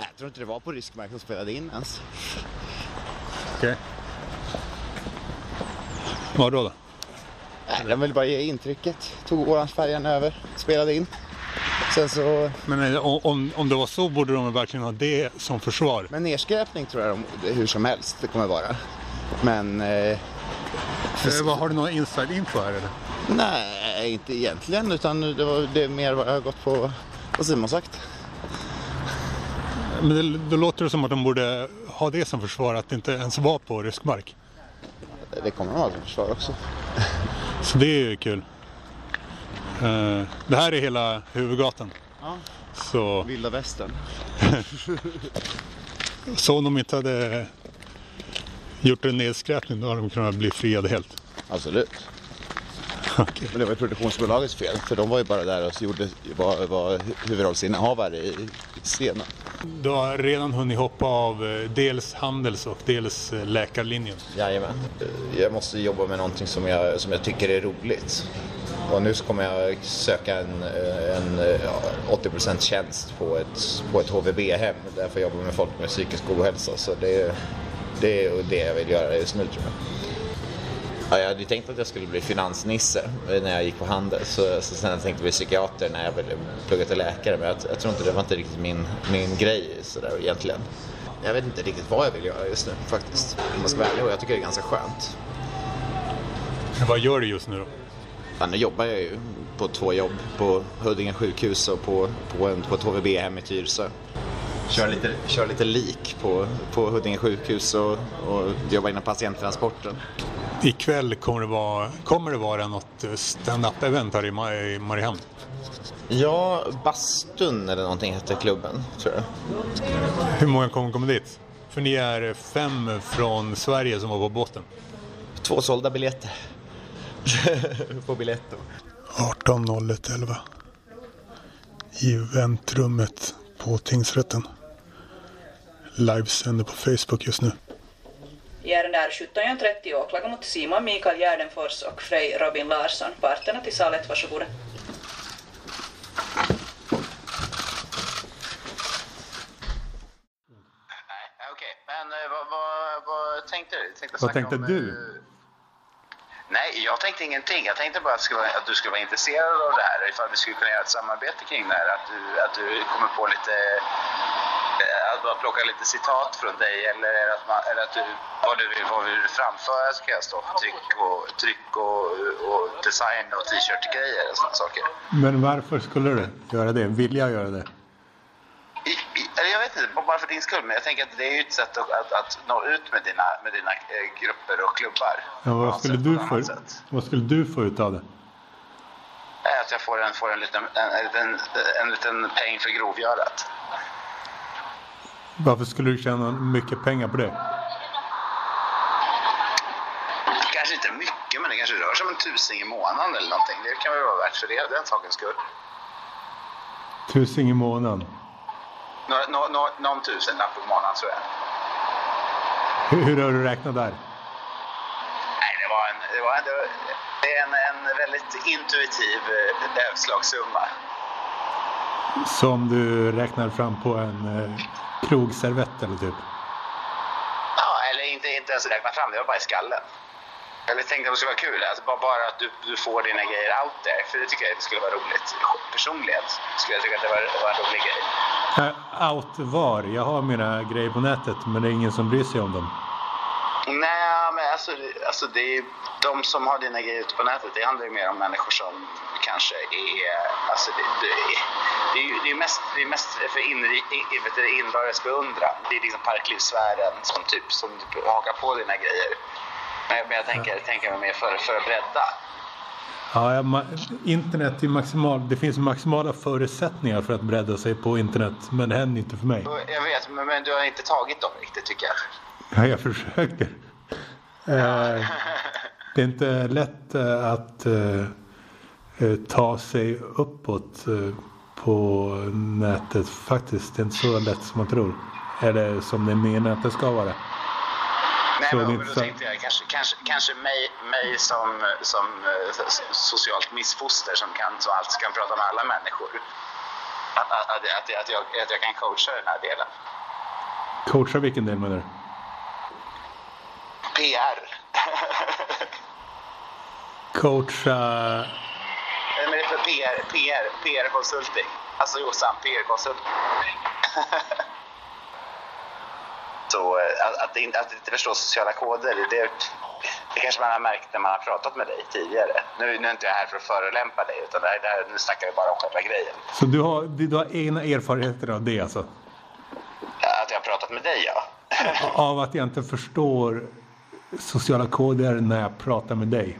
Jag tror inte det var på riskmark som spelade in ens. Okej. Vad då? då? Den ville bara ge intrycket. Tog orange-färgen över, spelade in. Sen så, Men eh, om, om det var så borde de verkligen ha det som försvar. men nedskräpning tror jag de, hur som helst det kommer vara. Men eh, Eh, vad, har du någon inside info här eller? nej, inte egentligen utan det, var, det är mer vad jag har gått på vad Simon sagt. Men det, då låter det som att de borde ha det som försvar, att det inte ens var på rysk mark. Det kommer de ha som försvar också. Så det är ju kul. Eh, det här är hela huvudgatan. Ja. Så, Vilda västern. så om de inte hade gjort en nedskräpning då hade de kunnat bli friade helt. Absolut. Okej. Men det var ju produktionsbolagets fel för de var ju bara där och så gjorde, var, var huvudrollsinnehavare i scenen. Du har redan hunnit hoppa av eh, dels handels och dels eh, läkarlinjen. Jajamän. Eh, jag måste jobba med någonting som jag, som jag tycker är roligt. Och nu så kommer jag söka en, en 80% tjänst på ett, på ett HVB-hem där jag får jobba med folk med psykisk ohälsa. Så det, det är det jag vill göra just nu tror jag. Ja, jag hade ju tänkt att jag skulle bli finansnisse när jag gick på handel. Så, så sen tänkte jag bli psykiater när jag ville plugga till läkare. Men jag, jag tror inte det var inte riktigt min, min grej sådär egentligen. Jag vet inte riktigt vad jag vill göra just nu faktiskt. Om jag ska vara ärlig. Och jag tycker det är ganska skönt. Men vad gör du just nu då? Ja, nu jobbar jag ju på två jobb. På Huddinge sjukhus och på, på, en, på ett HVB-hem i Tyresö. Kör lite, kör lite lik på, på Huddinge sjukhus och, och jobbar inom patienttransporten. Ikväll kommer det vara, kommer det vara något eh, stand-up event här i, Ma- i Mariehamn. Ja, Bastun eller någonting hette klubben tror jag. Hur många kommer komma dit? För ni är fem från Sverige som var på båten. Två sålda biljetter. på Biletto. 18.01.11 i väntrummet på tingsrätten. Livesänder på Facebook just nu. I ärende R1730 åklagare mot Simon Mikael Gärdenfors och Frej Robin Larsson. Parterna till sal 1, varsågoda. Nej, okej. Men eh, tänkte Vad tänkte om, du? eh, Nej, jag tänkte ingenting. Jag tänkte bara att, skulle, att du skulle vara intresserad av det här. Ifall vi skulle kunna göra ett samarbete kring det här. Att du, att du kommer på lite... eh, Att bara plocka lite citat från dig eller att, man, eller att du, vad du vill, vad du vill framföra så kan jag stå för tryck och, tryck och, och design och t-shirt-grejer och sådana saker. Men varför skulle du göra det? Vill jag göra det? I, i, eller jag vet inte, bara för din skull, men jag tänker att det är ju ett sätt att, att, att nå ut med dina, med dina eh, grupper och klubbar. Ja, vad, skulle sätt, du få, vad skulle du få ut av det? Eh, Att jag får en, får en, liten, en, en, en liten peng för grovgörat. Varför skulle du tjäna mycket pengar på det? Kanske inte mycket, men det kanske rör sig om en tusing i månaden eller någonting. Det kan väl vara värt för det, den sakens skull. Tusen i månaden. Nå, nå, nå, någon tusenlapp i månaden tror jag. Hur, hur har du räknat där? Nej, det var en, det var en, det är en, en väldigt intuitiv eh, överslagssumma. Som du räknar fram på en eh, krogservett eller typ? Ja, eller inte, inte ens räkna fram det, var bara i skallen. Jag tänkte att det skulle vara kul, alltså bara, bara att du, du får dina grejer out there. För det tycker jag det skulle vara roligt. Personligen skulle jag tycka att det var, var en rolig grej. Äh, out var? Jag har mina grejer på nätet men det är ingen som bryr sig om dem. Nej, men alltså, alltså det är, de som har dina grejer ute på nätet, det handlar ju mer om människor som kanske är... Alltså det, det, är- det, är, det är mest, det är mest för inri, inbördes beundran. Det är liksom parklivsvärlden som, typ, som typ hakar på dina grejer. Men, men jag tänker, tänker mig mer för, för att bredda. Ja, ja, internet är maximal, det finns maximala förutsättningar för att bredda sig på internet men det händer inte för mig. Jag vet, men, men du har inte tagit dem riktigt tycker jag. Ja, jag försöker. Eh, det är inte lätt eh, att eh, ta sig uppåt eh, på nätet faktiskt. Det är inte så lätt som man tror. Eller som det är menat att det ska vara. Nej, Så men, men då tänkte jag kanske, kanske, kanske mig, mig som, som eh, socialt missfoster som, kan, som alltid kan prata med alla människor. Att, att, att, att, att, jag, att jag kan coacha den här delen. Coacha vilken del menar du? PR. Coacha... Men det är för PR, PR, PR-konsulting. Alltså Jossan, PR-konsulting. Så eh, att, att, att inte förstå sociala koder, det, det kanske man har märkt när man har pratat med dig tidigare. Nu, nu är inte jag här för att förolämpa dig, utan det här, det här, nu snackar vi bara om själva grejen. Så du har, du har egna erfarenheter av det alltså? Att jag har pratat med dig, ja. Av att jag inte förstår sociala koder när jag pratar med dig?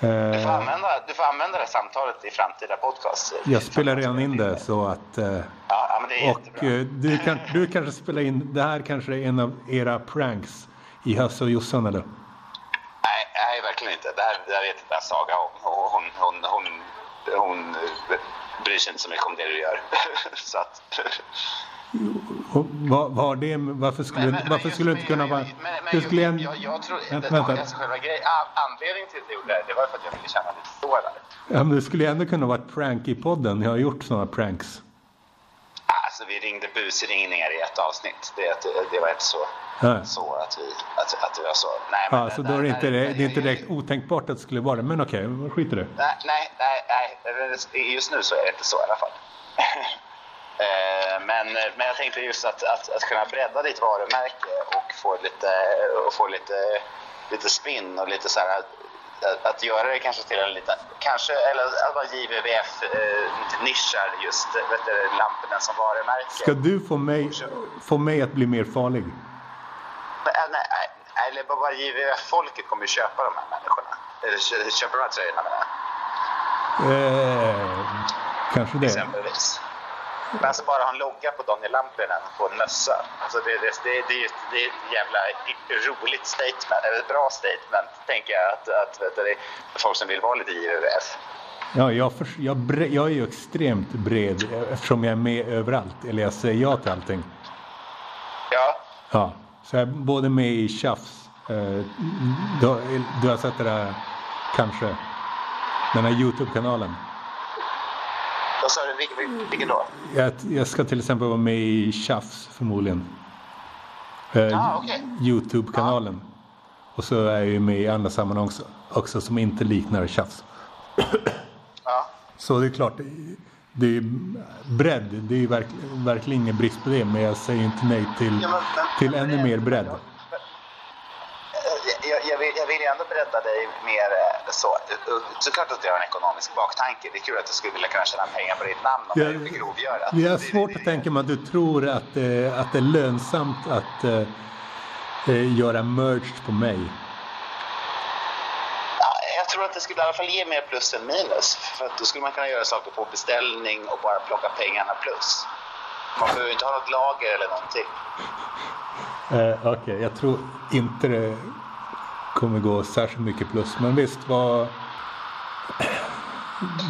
Exakt. Du får, Eh, använda, du får använda det samtalet i framtida podcast. jag spelar redan in det så att... eh, Ja, ja men det är Och jättebra. eh, du, kan, du kanske spelar in, det här kanske är en av era pranks i Hasse och Jossan eller? Nej, nej, verkligen inte. Det här, det här vet inte ens Saga om. Hon, hon, hon, hon, hon eh, bryr sig inte så mycket om det du gör. så att... Vad har det, varför skulle, Men- men- varför skulle du inte kunna vara... men- men skulle en, jag, jag tror, det, vänta. Alltså själva grej, a- anledningen till att jag gjorde det, det var för att jag ville känna lite stålar. Ja, men det skulle ju ändå kunna vara ett prank i podden. Jag har gjort sådana pranks. Alltså vi ringde busringningar i ett avsnitt. Det, det, det var inte så, Ja. så att, vi, att, att det var så. Nej, men Ja, så då är det inte, det är inte direkt otänkbart att det skulle vara det. Men okej, skit i det. Nej, nej, nej, nej, just nu så är det inte så i alla fall. Eh, men, men jag tänkte just att, att, att kunna bredda ditt varumärke och få lite, och få lite, lite spinn och lite så här att, att göra det kanske till en liten, kanske, eller att vara JVVF eh, just vet du, lamporna som varumärke. Ska du få mig, få mig att bli mer farlig? Men, äh, nej, nej, eller bara JVVF-folket kommer ju köpa de här människorna. Eller kö- köpa de här tröjorna menar jag. Eh, kanske det. exempelvis. Men alltså bara ha en logga på Daniel Lampinen på en mössa. Alltså det, det, det, det, det är ett jävla roligt statement, eller ett bra statement tänker jag att, att du, det är folk som vill vara lite JVVF. Ja, jag, för, jag, bre, jag är ju extremt bred eftersom jag är med överallt. Eller jag säger ja till allting. Ja, Ja, så jag är både med i Tjafs. Eh, du, du har sett det där kanske? Den här Youtube-kanalen. Vad sa du? Vil- vil- Vilken då? Jag, jag ska till exempel vara med i Tjafs förmodligen. Eh, Ah, okej. Youtube-kanalen. Och så är jag ju med i andra sammanhang också, också som inte liknar Tjafs. Ja. Så det är klart, det- är bredd. Det är verk, verkligen ingen brist på det. Men jag säger inte nej till, Ja, men- men- till men ännu mer bredd. Eh, Jag, jag, vill, jag bredda dig mer eh, så. Såklart att jag har en ekonomisk baktanke. Det är kul att du skulle vilja kunna tjäna pengar på ditt namn om Jag- jag blir grovgörat. Det är Det- svårt att tänka mig att du tror att, eh, att det är lönsamt att eh, eh, göra merch på mig. Ja, jag tror att det skulle i alla fall ge mer plus än minus. För att då skulle man kunna göra saker på beställning och bara plocka pengarna plus. Man behöver ju inte ha något lager eller någonting. Eh, Okej, jag tror inte det kommer gå särskilt mycket plus. Men visst, vad...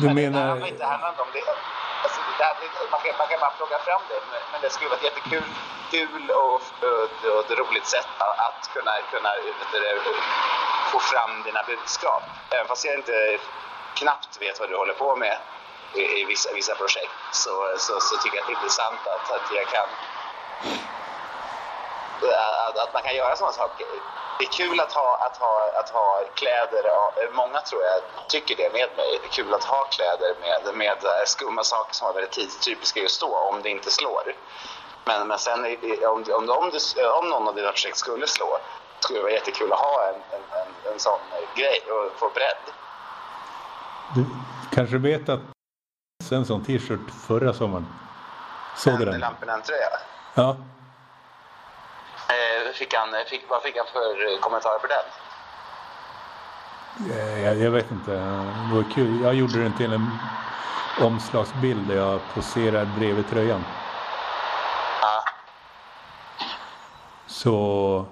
Du Men menar... det handlar inte om det. Alltså, det här, det- man, kan, man kan bara plocka fram det. Men, det skulle vara ett jättekul kul och, och, och ett roligt sätt att, kunna, kunna det, få fram dina budskap. Även fast jag inte knappt vet vad du håller på med i, i vissa, vissa projekt så, så, så tycker jag att det är intressant att, att jag kan att, att man kan göra sådana saker. Det är kul att ha, att ha, att ha kläder, många tror jag tycker det med mig. Det är kul att ha kläder med, med skumma saker som är väldigt tidstypiska just då, om det inte slår. Men, men sen om, om, om, du, om någon av dina projekt skulle slå, skulle det vara jättekul att ha en, en, en, en sån grej och få bredd. Du kanske vet att en sån t-shirt förra sommaren. Såg du den? Lamporna tröja. Ja. Eh, fick han, fick, vad fick han för eh, kommentarer på den? Eh, Jag, jag vet inte. Det var kul. Jag gjorde den till en omslagsbild där jag poserar bredvid tröjan. Ja. Så...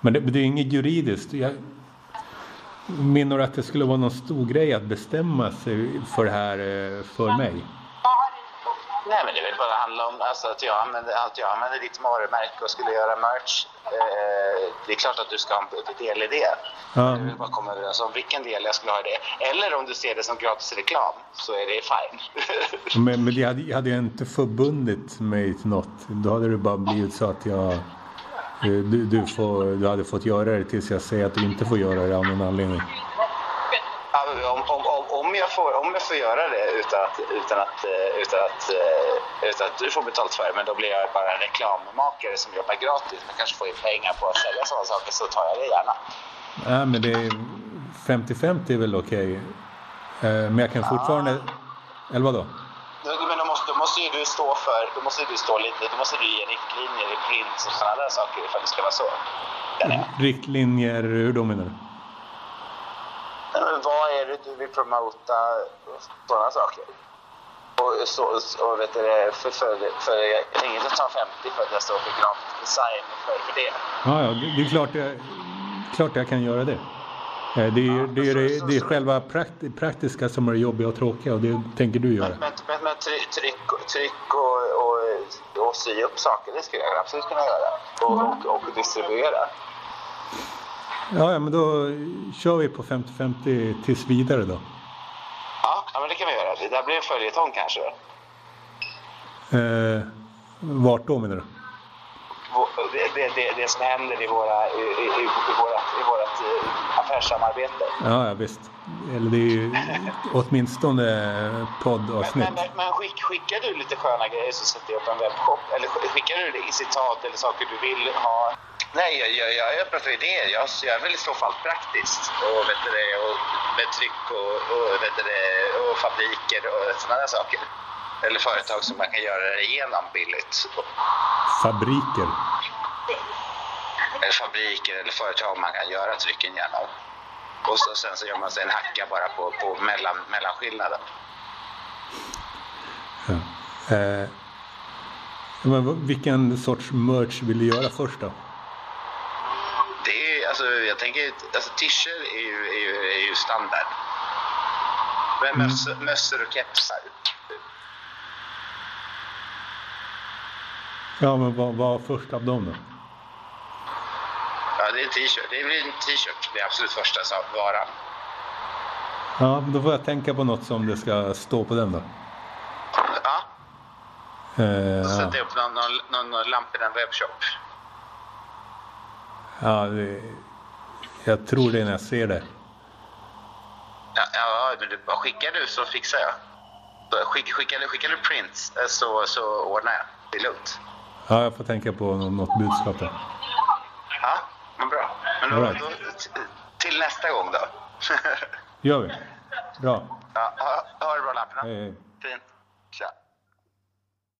Men det, det är inget juridiskt. Jag menar att det skulle vara någon stor grej att bestämma sig för det här eh, för mig. Nej, men det vill bara handla om alltså, att, jag använder, att jag använder ditt varumärke och skulle göra merch. Eh, det är klart att du ska ha en del i det. Ja. Vi vill bara komma överens om vilken del jag skulle ha i det. Eller om du ser det som gratis reklam så är det fine. Men, men jag, hade, jag hade ju inte förbundit mig till något. Då hade det bara blivit så att jag... eh, Du, du, får, du hade fått göra det tills jag säger att du inte får göra det av någon anledning. Ja, Om, om, om, om, jag får, om jag får göra det utan att, utan, att, eh, utan, att, eh, utan att du får betalt för det, men då blir jag bara en reklammakare som jobbar gratis men kanske får in pengar på att sälja sådana saker så tar jag det gärna. Nej, men det är 50-50 är väl okej. Eh, Men jag kan fortfarande... Eller vadå? Men då måste, då måste ju du stå för, då måste du stå lite, då måste du ge riktlinjer i print och sådana där saker ifall det ska vara så. Riktlinjer, hur då menar du? Är vill promota? Sådana saker. Och, så, och vet du, för, för, för, jag tänker inte ta 50 för att jag står för grafisk design för, för det. Ja, ja, det, är klart jag, klart jag kan göra det. Eh, Det är, det, är, det, det är själva prakt, praktiska som är det jobbiga och tråkiga och det tänker du göra. Men, men, men, tryck, tryck och, och, och sy upp saker, det skulle jag absolut kunna göra. Och, och, och distribuera. Ja, ja, men då kör vi på 50-50 tills vidare då. Ja, ja, men det kan vi göra. Det där blir en följetong kanske. Eh, vart då menar du? Det, det, det, det som händer i, våra, i, i, i, i vårat, i vårat eh, affärssamarbete. Ja, ja visst. Eller det är ju åtminstone poddavsnitt. men, men, men skick, skickar du lite sköna grejer så sätter jag upp en webbshop? Eller sk- skickar du citat eller saker du vill ha? Nej, jag, jag, jag är öppen för idéer. Jag, jag är väl i så fall praktiskt. Och, vet du det, och med tryck och, och, vet du det, och fabriker och sådana där saker. Eller företag som man kan göra det igenom billigt. Fabriker. Eller fabriker eller företag man kan göra trycken genom. Och så, sen så gör man sig en hacka bara på, på mellan, mellanskillnaden. Ja. Eh, men vilken sorts merch vill du göra först då? Alltså, jag tänker, alltså t-shirt är ju, är ju, är ju standard. Men mössor, mössor och kepsar. Ja, men vad var först av dem då? Ja, det är t-shirt. Det blir en t-shirt. Det är absolut första varan. Ja, då får jag tänka på något som det ska stå på den då. Ja, Eh, så sätter jag upp någon, någon, någon, någon lampa i en webbshop. ja det, jag tror det när jag ser det. Ja, ja men du, skickar du så fixar jag. Skick, skickar, du, skickar du prints eh, så, så ordnar jag. Det är lugnt. Ja, jag får tänka på nå- något budskap där. Ja, men bra. Men då, right. då, till nästa gång då. Gör vi. Bra. ja, ha, ha det bra lamporna. Hej, hej. Fint.